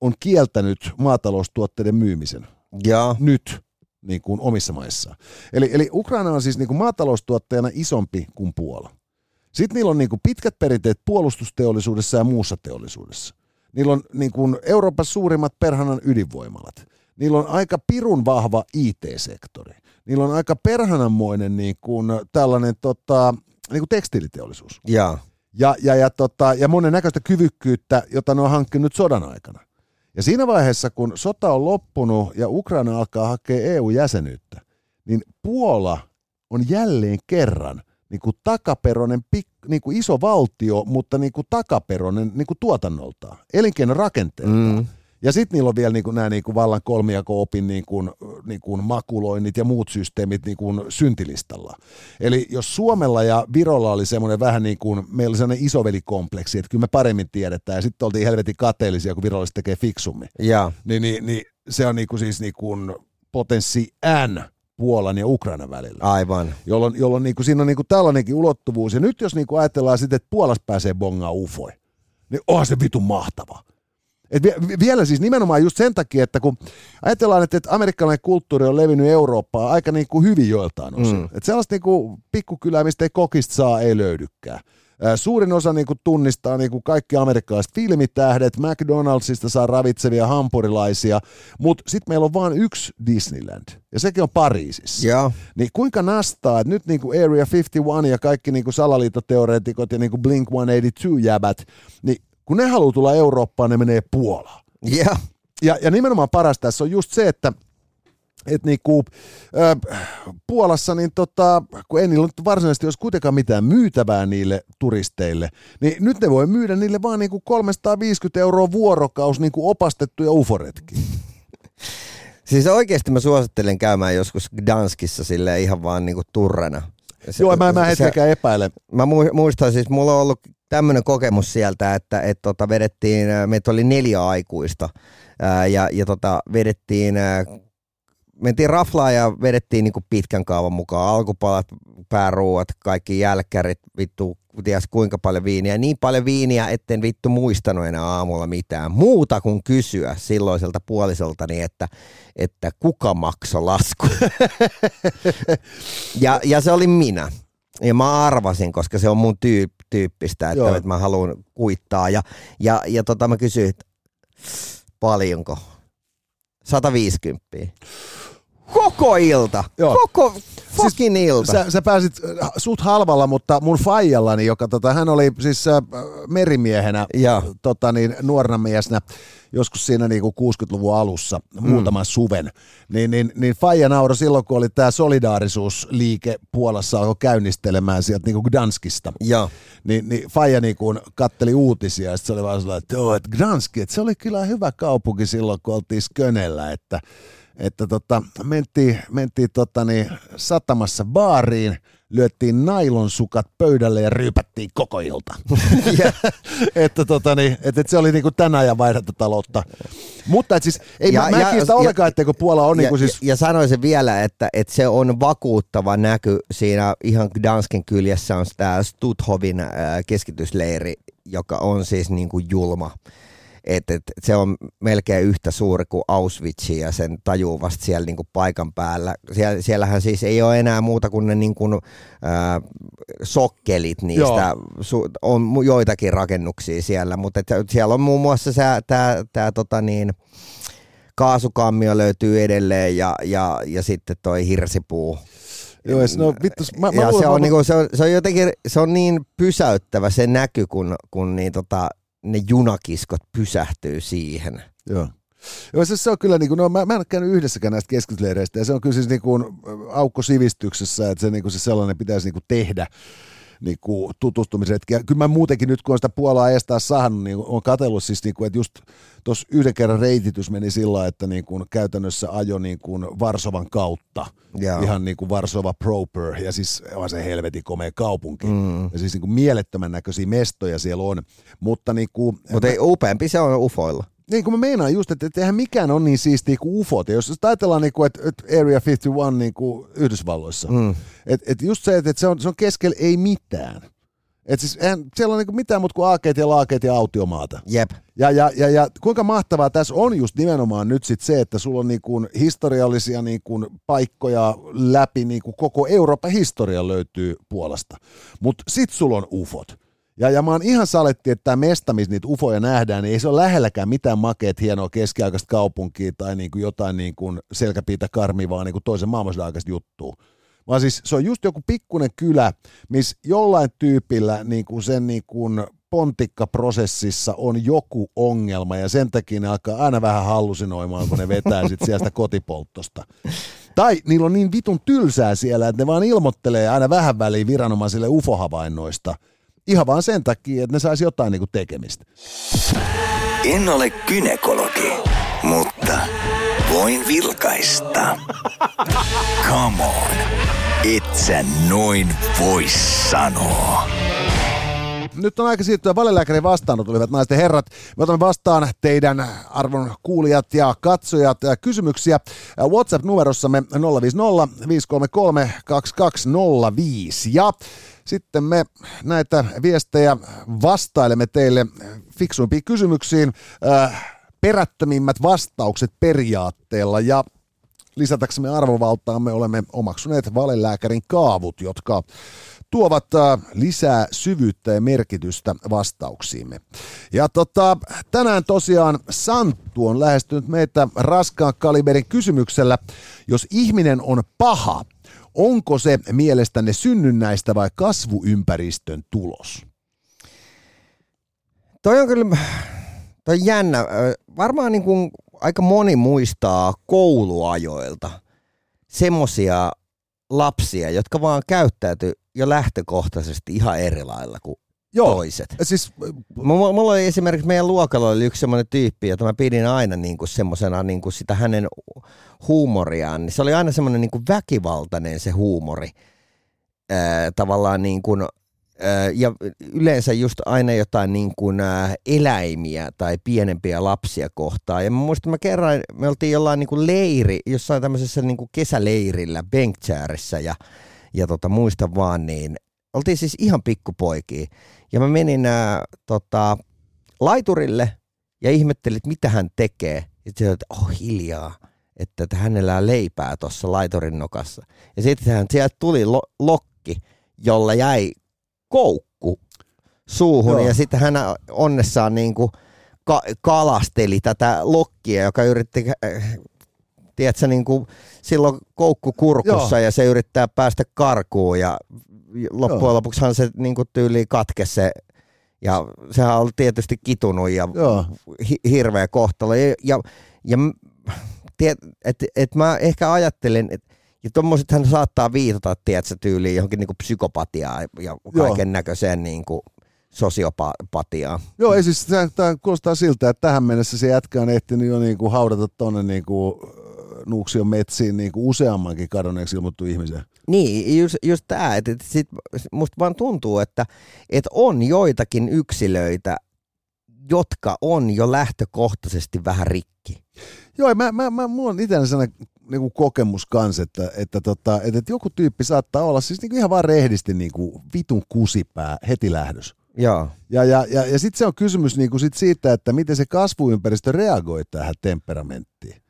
on kieltänyt maataloustuotteiden myymisen Joo. nyt niin kuin omissa maissaan. Eli, eli Ukraina on siis niin kuin maataloustuottajana isompi kuin Puola. Sitten niillä on niin kuin pitkät perinteet puolustusteollisuudessa ja muussa teollisuudessa. Niillä on niin kuin Euroopan suurimmat perhanan ydinvoimalat. Niillä on aika pirun vahva IT-sektori. Niillä on aika perhananmoinen niin kuin tällainen tota, niin kuin tekstiiliteollisuus. Joo. Ja, ja, ja, tota, ja monen näköistä kyvykkyyttä, jota ne on hankkinut sodan aikana. Ja siinä vaiheessa, kun sota on loppunut ja Ukraina alkaa hakea EU-jäsenyyttä, niin Puola on jälleen kerran niin kuin takaperonen, niin kuin iso valtio, mutta niin kuin takaperonen niin kuin tuotannoltaan, elinkeinorakenteeltaan. Mm. Ja sitten niillä on vielä niinku nämä niinku vallan kolmijako-opin niinku, niinku makuloinnit ja muut systeemit niinku syntilistalla. Eli jos Suomella ja Virolla oli semmoinen vähän niin kuin, meillä oli semmoinen isovelikompleksi, että kyllä me paremmin tiedetään, ja sitten oltiin helvetin kateellisia, kun virolliset tekee fiksummin. Ja. Niin, niin, niin se on niinku siis niinku potenssi N Puolan ja Ukrainan välillä. Aivan. Jolloin, jolloin niinku, siinä on niinku tällainenkin ulottuvuus. Ja nyt jos niinku ajatellaan sitten, että Puolassa pääsee bongaa ufoi, niin onhan se vitun mahtava. Et vielä siis nimenomaan just sen takia, että kun ajatellaan, että, että amerikkalainen kulttuuri on levinnyt Eurooppaan aika niin kuin hyvin joiltain osin. Mm. Että sellaista niin kuin pikkukylää, mistä ei kokista saa, ei löydykään. Suurin osa niin kuin tunnistaa niin kuin kaikki amerikkalaiset filmitähdet, McDonaldsista saa ravitsevia hampurilaisia, mutta sitten meillä on vain yksi Disneyland, ja sekin on Pariisissa. Yeah. Niin kuinka nastaa, että nyt niin kuin Area 51 ja kaikki niin kuin salaliittoteoreetikot ja niin kuin Blink-182-jäbät, niin kun ne haluaa tulla Eurooppaan, ne menee Puolaan. Yeah. Ja, ja nimenomaan paras tässä on just se, että et niinku, äh, Puolassa, niin tota, kun ei niillä nyt varsinaisesti olisi kuitenkaan mitään myytävää niille turisteille, niin nyt ne voi myydä niille vaan niinku 350 euroa vuorokaus niinku opastettuja uforetki. Siis oikeasti mä suosittelen käymään joskus Gdanskissa sille ihan vaan niinku turrena. Se, Joo, mä, mä hetkeäkään epäile. Mä muistan siis, mulla on ollut tämmöinen kokemus sieltä, että et tota, vedettiin, meitä oli neljä aikuista ää, ja, ja tota, vedettiin, ää, mentiin raflaa ja vedettiin niinku pitkän kaavan mukaan, alkupalat, pääruuat, kaikki jälkkärit, vittu, ties kuinka paljon viiniä, niin paljon viiniä, etten vittu muistanut enää aamulla mitään muuta kuin kysyä silloiselta puolisoltani, että, että kuka maksoi lasku. ja, ja se oli minä. Ja mä arvasin, koska se on mun tyyp, tyyppistä, että, että mä haluan kuittaa. Ja, ja, ja tota mä kysyin, että paljonko? 150. Koko ilta. Joo. Koko fucking siis, ilta. Sä, sä pääsit äh, sut halvalla, mutta mun faijallani, joka tota, hän oli siis äh, merimiehenä ja. tota, niin, nuorena miesnä, joskus siinä niin kuin 60-luvun alussa, mm. muutaman suven, niin, niin, niin Faija nauro silloin, kun oli tämä solidaarisuusliike Puolassa alkoi käynnistelemään sieltä niin kuin Gdanskista. Ja. Niin, niin Faija niin kuin katteli uutisia, ja se oli vaan sellainen, että, että Gdanski, että se oli kyllä hyvä kaupunki silloin, kun oltiin Skönellä, että että tota, mentiin, mentiin tota niin, satamassa baariin, lyöttiin nailonsukat pöydälle ja ryypättiin koko ilta. että tota niin, että et se oli niinku tänä ajan taloutta. Mutta et siis, ei ja, mä, mä ja, kiistä ollenkaan, etteikö Puola on ja, niinku siis... Ja, ja sanoisin vielä, että, että se on vakuuttava näky siinä ihan Dansken kyljessä on tämä Stuthovin äh, keskitysleiri, joka on siis niinku julma et, et, se on melkein yhtä suuri kuin Auschwitz ja sen tajuu vasta siellä niin kuin paikan päällä. Siellä, siellähän siis ei ole enää muuta kuin ne niin kuin, äh, sokkelit niistä, su, on joitakin rakennuksia siellä, mutta et, siellä on muun muassa tämä tota niin, kaasukammio löytyy edelleen ja, ja, ja sitten toi hirsipuu. Joo, no, vittu, mä, mä ja se, on, mä... niinku, se, on, se on jotenkin, se on niin pysäyttävä se näky, kun, kun niin, tota, ne junakiskot pysähtyy siihen. Joo. Joo, se, se on kyllä, niin kuin, no, mä, mä en ole käynyt yhdessäkään näistä keskitysleireistä, ja se on kyllä siis niin kuin, aukko sivistyksessä, että se, niin kuin, se sellainen pitäisi niin kuin, tehdä niin kuin, tutustumisetkin. Ja kyllä mä muutenkin nyt, kun on sitä Puolaa estää saanut, niin on katsellut siis, niin kuin, että just tuossa yhden kerran reititys meni sillä että niin kuin, käytännössä ajo niin kuin, Varsovan kautta, Joo. ihan niin kuin Varsova proper, ja siis on se helvetin komea kaupunki. Mm. Ja siis niin kuin, mielettömän näköisiä mestoja siellä on. Mutta niin kuin, Mutta ei upeampi se on ufoilla niin kuin mä meinaan just, että, että eihän mikään on niin siistiä kuin ufot. Ja jos ajatellaan, niin kuin, että, että Area 51 niin kuin Yhdysvalloissa, mm. että, että just se, että se on, se on keskellä ei mitään. Et siis eihän siellä on niin mitään muuta kuin aakeet ja laakeet ja autiomaata. Jep. Ja, ja, ja, ja kuinka mahtavaa tässä on just nimenomaan nyt sit se, että sulla on niin kuin historiallisia niin kuin paikkoja läpi niin kuin koko Euroopan historia löytyy Puolasta. Mutta sit sulla on ufot. Ja, ja mä oon ihan saletti, että tämä mesta, missä niitä ufoja nähdään, niin ei se ole lähelläkään mitään makeet hienoa keskiaikaista kaupunkia tai niin kuin jotain niin kuin selkäpiitä karmivaa niin kuin toisen maailmansodan aikaista juttua. Vaan siis se on just joku pikkunen kylä, missä jollain tyypillä niin kuin sen niin kuin pontikkaprosessissa on joku ongelma ja sen takia ne alkaa aina vähän hallusinoimaan, kun ne vetää sit sieltä kotipolttosta. Tai niillä on niin vitun tylsää siellä, että ne vaan ilmoittelee aina vähän väliin viranomaisille ufohavainnoista. Ihan vaan sen takia, että ne saisi jotain niinku tekemistä. En ole kynekologi, mutta voin vilkaista. Come on, et sä noin voi sanoa. Nyt on aika siirtyä valelääkärin vastaanot, olivat naisten herrat. Me otamme vastaan teidän arvon kuulijat ja katsojat ja kysymyksiä WhatsApp-numerossamme 050 533 2205. Ja sitten me näitä viestejä vastailemme teille fiksuimpiin kysymyksiin. Äh, perättömimmät vastaukset periaatteella ja lisätäksemme arvovaltaamme olemme omaksuneet valelääkärin kaavut, jotka tuovat äh, lisää syvyyttä ja merkitystä vastauksiimme. Ja tota, tänään tosiaan Santtu on lähestynyt meitä raskaan kaliberin kysymyksellä, jos ihminen on paha, onko se mielestänne synnynnäistä vai kasvuympäristön tulos? Toi on kyllä toi jännä. Varmaan niin kuin aika moni muistaa kouluajoilta semmosia lapsia, jotka vaan käyttäytyi jo lähtökohtaisesti ihan eri lailla kuin Joo, toiset. Siis, mulla, mulla oli esimerkiksi meidän luokalla oli yksi semmoinen tyyppi, jota mä pidin aina niin kuin semmoisena niin kuin sitä hänen huumoriaan. Niin se oli aina semmoinen niin kuin väkivaltainen se huumori. Ää, tavallaan niin kuin, ää, ja yleensä just aina jotain niin kuin ää, eläimiä tai pienempiä lapsia kohtaan. Ja mä muistan, mä kerran, me oltiin jollain niin kuin leiri, jossain tämmöisessä niin kuin kesäleirillä Benkchairissa ja ja tota, muistan vaan niin, oltiin siis ihan pikkupoikia. Ja mä menin ää, tota, laiturille ja ihmettelin, että mitä hän tekee. Ja sitten että oh hiljaa, että, että hänellä on leipää tuossa laiturin nokassa. Ja sitten hän, sieltä tuli lo, lokki, jolla jäi koukku suuhun. Joo. Ja sitten hän onnessaan niin kuin ka- kalasteli tätä lokkia, joka yritti tiedätkö, niin kuin silloin koukku kurkussa Joo. ja se yrittää päästä karkuun ja loppujen Joo. lopuksihan se niin kuin tyyli katke se ja sehän on tietysti kitunut ja hi- hirveä kohtalo. Ja, ja, ja tiet, et, et mä ehkä ajattelen, että ja tuommoisethan saattaa viitata, tiedätkö, tyyliin johonkin niin psykopatiaan ja kaiken näköiseen niin kuin sosiopatiaan. Joo, ei siis tämä kuulostaa siltä, että tähän mennessä se jätkä on ehtinyt jo niinku haudata tuonne niinku Nuuksion metsiin niin kuin useammankin kadonneeksi ilmoittu ihmisen. Niin, just, just tämä, että et sit musta vaan tuntuu, että et on joitakin yksilöitä, jotka on jo lähtökohtaisesti vähän rikki. Joo, mä, mä, mä, mulla on itse sellainen niin kuin kokemus kanssa, että, että, tota, että, että joku tyyppi saattaa olla siis niin kuin ihan vaan rehdisti niin kuin vitun kusipää heti lähdös. Joo. Ja, ja, ja, ja sitten se on kysymys niin kuin sit siitä, että miten se kasvuympäristö reagoi tähän temperamenttiin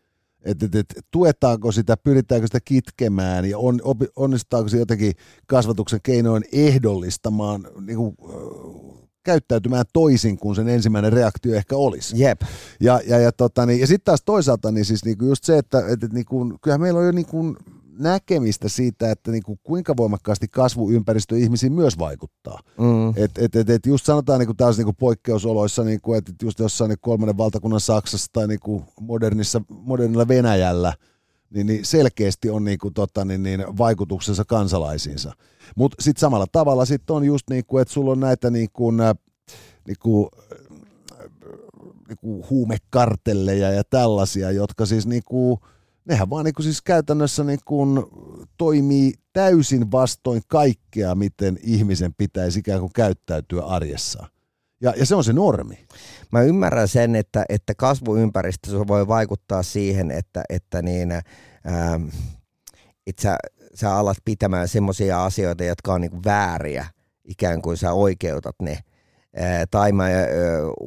että et, et, tuetaanko sitä, pyritäänkö sitä kitkemään ja on, op, onnistutaanko se jotenkin kasvatuksen keinoin ehdollistamaan niin kuin, käyttäytymään toisin kuin sen ensimmäinen reaktio ehkä olisi. Jep. Ja, ja, ja, tota, niin, ja sitten taas toisaalta niin siis niinku just se, että et, et, niinku, kyllähän meillä on jo niinku näkemistä siitä, että niinku, kuinka voimakkaasti kasvuympäristö ihmisiin myös vaikuttaa. Mm. Et, et, et, et just sanotaan niinku, taas niinku poikkeusoloissa, niinku, että just jossain niinku kolmannen valtakunnan Saksassa tai niinku modernissa, modernilla Venäjällä, niin, niin selkeästi on niinku, tota, niin, niin, vaikutuksensa kansalaisiinsa. Mutta sitten samalla tavalla sitten on just, niinku, että sulla on näitä niinku, niinku, niinku huumekartelleja ja tällaisia, jotka siis niinku, nehän vaan niin siis käytännössä niin toimii täysin vastoin kaikkea, miten ihmisen pitäisi ikään kuin käyttäytyä arjessa. Ja, ja se on se normi. Mä ymmärrän sen, että, että kasvuympäristö voi vaikuttaa siihen, että, että niin, ähm, että sä, sä alat pitämään semmoisia asioita, jotka on niin vääriä, ikään kuin sä oikeutat ne. tai mä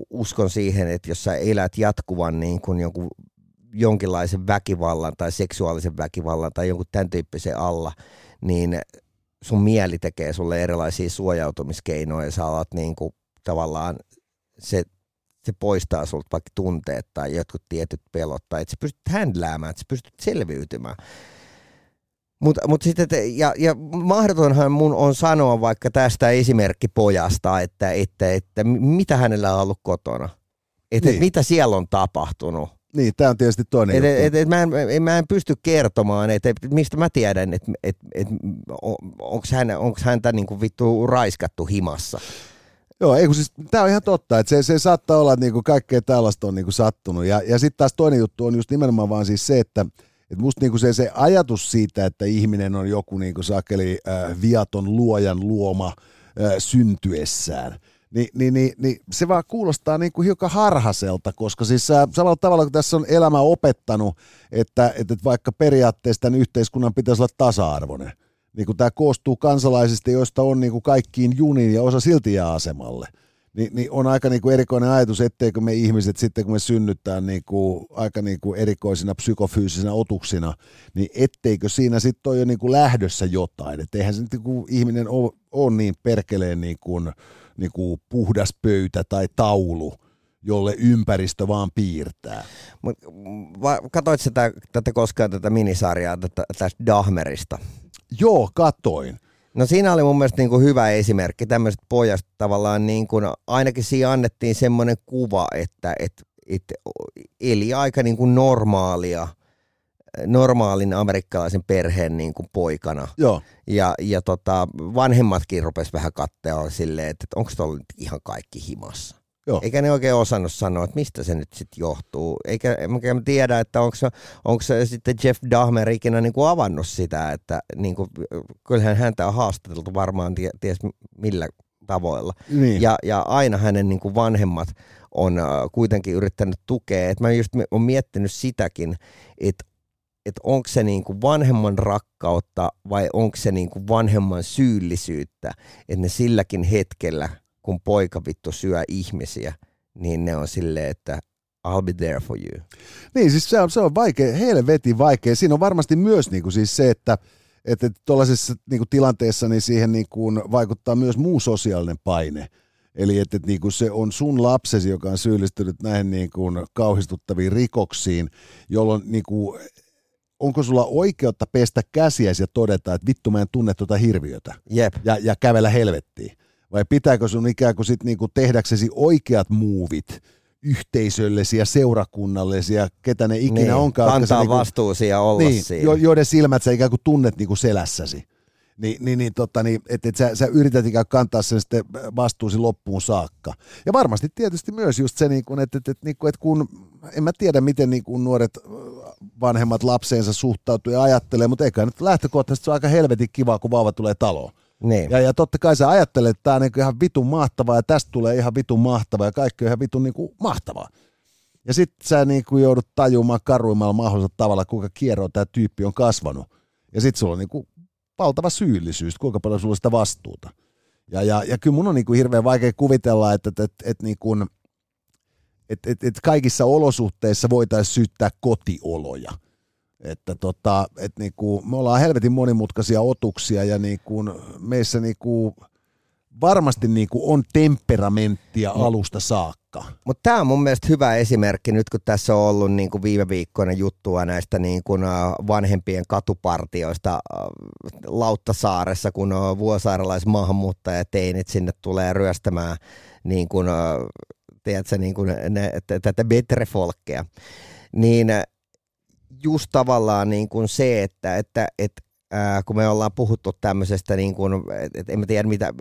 uskon siihen, että jos sä elät jatkuvan niin kuin jonkun jonkinlaisen väkivallan tai seksuaalisen väkivallan tai jonkun tämän tyyppisen alla, niin sun mieli tekee sulle erilaisia suojautumiskeinoja ja sä alat niin kuin tavallaan se, se poistaa sulta vaikka tunteet tai jotkut tietyt pelot tai että sä pystyt händläämään, että sä pystyt selviytymään. Mutta mut sitten, ja, ja mahdotonhan mun on sanoa vaikka tästä esimerkki pojasta, että, että, että mitä hänellä on ollut kotona. Että niin. mitä siellä on tapahtunut Niin, tämä on tietysti toinen Et, juttu. et, et, mä, en, mä en pysty kertomaan, että et, mistä mä tiedän, että et, et, onko hän, onks häntä niinku vittu raiskattu himassa. Joo, ei kun siis, tämä on ihan totta, että se, se saattaa olla, että niinku kaikkea tällaista on niinku sattunut. Ja, ja sitten taas toinen juttu on just nimenomaan vaan siis se, että et musta niinku se, se ajatus siitä, että ihminen on joku niinku sakeli äh, viaton luojan luoma äh, syntyessään, niin, niin, niin, niin se vaan kuulostaa niinku hiukan harhaselta, koska siis äh, samalla tavalla kuin tässä on elämä opettanut, että, että vaikka periaatteessa tämän yhteiskunnan pitäisi olla tasa-arvoinen, niin kun tämä koostuu kansalaisista, joista on niin kuin kaikkiin juniin ja osa silti jää asemalle, niin, niin on aika niin kuin erikoinen ajatus, etteikö me ihmiset sitten kun me synnytään niin kuin, aika niin kuin erikoisina psykofyysisinä otuksina, niin etteikö siinä sitten ole jo niin kuin lähdössä jotain, että eihän se niin kuin ihminen ole, ole niin perkeleen niin kuin, niin kuin puhdas pöytä tai taulu, jolle ympäristö vaan piirtää. Mut, va, katoit sitä, tätä koskaan tätä minisarjaa tätä, tästä Dahmerista? Joo, katoin. No siinä oli mun mielestä niin kuin hyvä esimerkki tämmöisestä pojasta tavallaan, niin kuin, ainakin siinä annettiin semmoinen kuva, että, että, että eli aika niin kuin normaalia, normaalin amerikkalaisen perheen niin kuin poikana. Joo. Ja, ja tota, vanhemmatkin rupes vähän kattea silleen, että onko tuolla nyt ihan kaikki himassa. Joo. Eikä ne oikein osannut sanoa, että mistä se nyt sitten johtuu. Eikä mä tiedä, että onko se, onko se sitten Jeff Dahmer ikinä niin kuin avannut sitä, että niin kuin, kyllähän häntä on haastateltu varmaan tie, ties millä tavoilla. Niin. Ja, ja aina hänen niin kuin vanhemmat on äh, kuitenkin yrittänyt tukea. Et mä just olen miettinyt sitäkin, että että onko se niin kuin vanhemman rakkautta vai onko se niin kuin vanhemman syyllisyyttä, että ne silläkin hetkellä – kun poika vittu syö ihmisiä, niin ne on silleen, että I'll be there for you. Niin, siis se on, se on vaikea, helvetin vaikea. Siinä on varmasti myös niin kuin siis se, että että tuollaisessa niin kuin tilanteessa niin siihen niin kuin vaikuttaa myös muu sosiaalinen paine. Eli että, että niin kuin se on sun lapsesi, joka on syyllistynyt näihin niin kuin kauhistuttaviin rikoksiin, jolloin niin kuin, onko sulla oikeutta pestä käsiäsi ja todeta, että vittu mä en tunne tuota hirviötä Jep. Ja, ja kävellä helvettiin vai pitääkö sun ikään kuin sit niinku tehdäksesi oikeat muuvit yhteisöllisiä, seurakunnallisia, ketä ne ikinä niin, onkaan. Kantaa niinku, vastuusi ja olla niin, siinä. Jo, joiden silmät sä ikään kuin tunnet niinku selässäsi. Ni, niin, niin, tota, niin että et sä, sä yrität ikään kantaa sen sitten vastuusi loppuun saakka. Ja varmasti tietysti myös just se, niin kuin, että, että, että, että kun, en mä tiedä miten niin kuin nuoret vanhemmat lapseensa suhtautuu ja ajattelee, mutta eikä nyt lähtökohtaisesti se on aika helvetin kiva, kun vauva tulee taloon. Niin. Ja, ja totta kai sä ajattelet, että tämä on niin ihan vitun mahtavaa ja tästä tulee ihan vitun mahtavaa ja kaikki on ihan vitun niin mahtavaa. Ja sitten sä niin kuin joudut tajumaan karuimmalla mahdollisella tavalla, kuinka kierro tämä tyyppi on kasvanut. Ja sitten sulla on niin kuin valtava syyllisyys, kuinka paljon sulla on sitä vastuuta. Ja, ja, ja kyllä mun on niin kuin hirveän vaikea kuvitella, että, että, että, että, niin kuin, että, että, että kaikissa olosuhteissa voitaisiin syyttää kotioloja – että tota, et niinku, me ollaan helvetin monimutkaisia otuksia ja niinku, meissä niinku, varmasti niinku on temperamenttia alusta saakka. Mutta tämä on mun mielestä hyvä esimerkki nyt, kun tässä on ollut niinku viime viikkoina juttua näistä niinku vanhempien katupartioista Lauttasaaressa, kun vuosaarelaismaahanmuuttajateinit sinne tulee ryöstämään niin kuin, tiedätkö, niin kuin ne, tätä betrefolkkeja. Niin just tavallaan niin kuin se, että, että, että ää, kun me ollaan puhuttu tämmöisestä, niin kuin, että en tiedä mitä,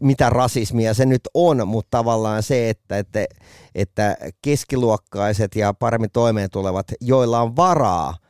mitä rasismia se nyt on, mutta tavallaan se, että, että, että keskiluokkaiset ja paremmin toimeen tulevat, joilla on varaa –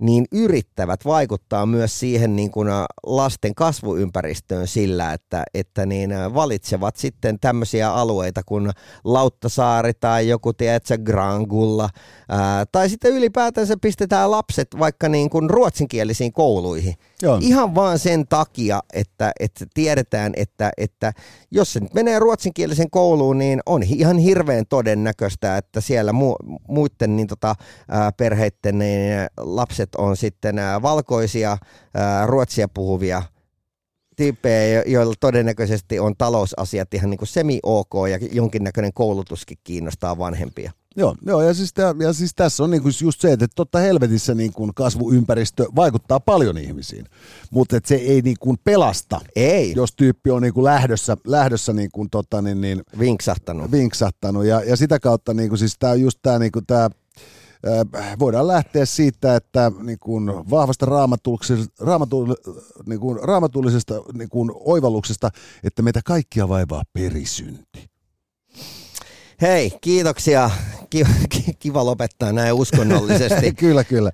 niin yrittävät vaikuttaa myös siihen niin kuin lasten kasvuympäristöön sillä, että, että niin valitsevat sitten tämmöisiä alueita kuin Lauttasaari tai joku, tiedätkö, Grangulla, ää, tai sitten ylipäätänsä pistetään lapset vaikka niin kuin ruotsinkielisiin kouluihin. Joo. Ihan vaan sen takia, että, että tiedetään, että, että jos se nyt menee ruotsinkielisen kouluun, niin on ihan hirveän todennäköistä, että siellä mu- muiden niin tota, ää, perheiden niin lapset on sitten valkoisia, ruotsia puhuvia tyyppejä, joilla todennäköisesti on talousasiat ihan niin kuin semi-ok ja jonkinnäköinen koulutuskin kiinnostaa vanhempia. Joo, joo ja, siis ja siis tässä on niinku just se, että totta helvetissä niinku kasvuympäristö vaikuttaa paljon ihmisiin, mutta se ei niinku pelasta, ei. jos tyyppi on niinku lähdössä, lähdössä niinku tota, niin, niin, vinksahtanut. vinksahtanut. Ja, ja sitä kautta niinku, siis tämä just tämä niinku, voidaan lähteä siitä, että niin kuin vahvasta raamatullisesta, raamatul, niin kuin, raamatullisesta niin kuin oivalluksesta, että meitä kaikkia vaivaa perisynti. Hei, kiitoksia. Kiva lopettaa näin uskonnollisesti. kyllä, kyllä.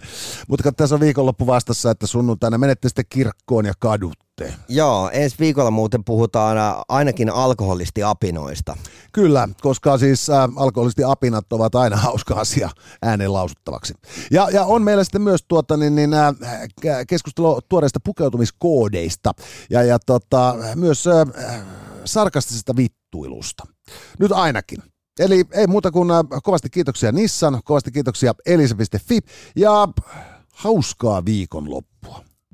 Mutta tässä on viikonloppu vastassa, että sunnuntaina menette sitten kirkkoon ja kadutte. Joo, ensi viikolla muuten puhutaan ainakin alkoholistiapinoista. Kyllä, koska siis äh, alkoholistiapinat ovat aina hauska asia ääneen lausuttavaksi. Ja, ja on meillä sitten myös tuota, niin, niin, äh, keskustelu tuoreista pukeutumiskoodeista ja, ja tota, myös äh, sarkastisesta vittuilusta. Nyt ainakin. Eli ei muuta kuin äh, kovasti kiitoksia Nissan, kovasti kiitoksia elisa.fi ja hauskaa viikonloppua.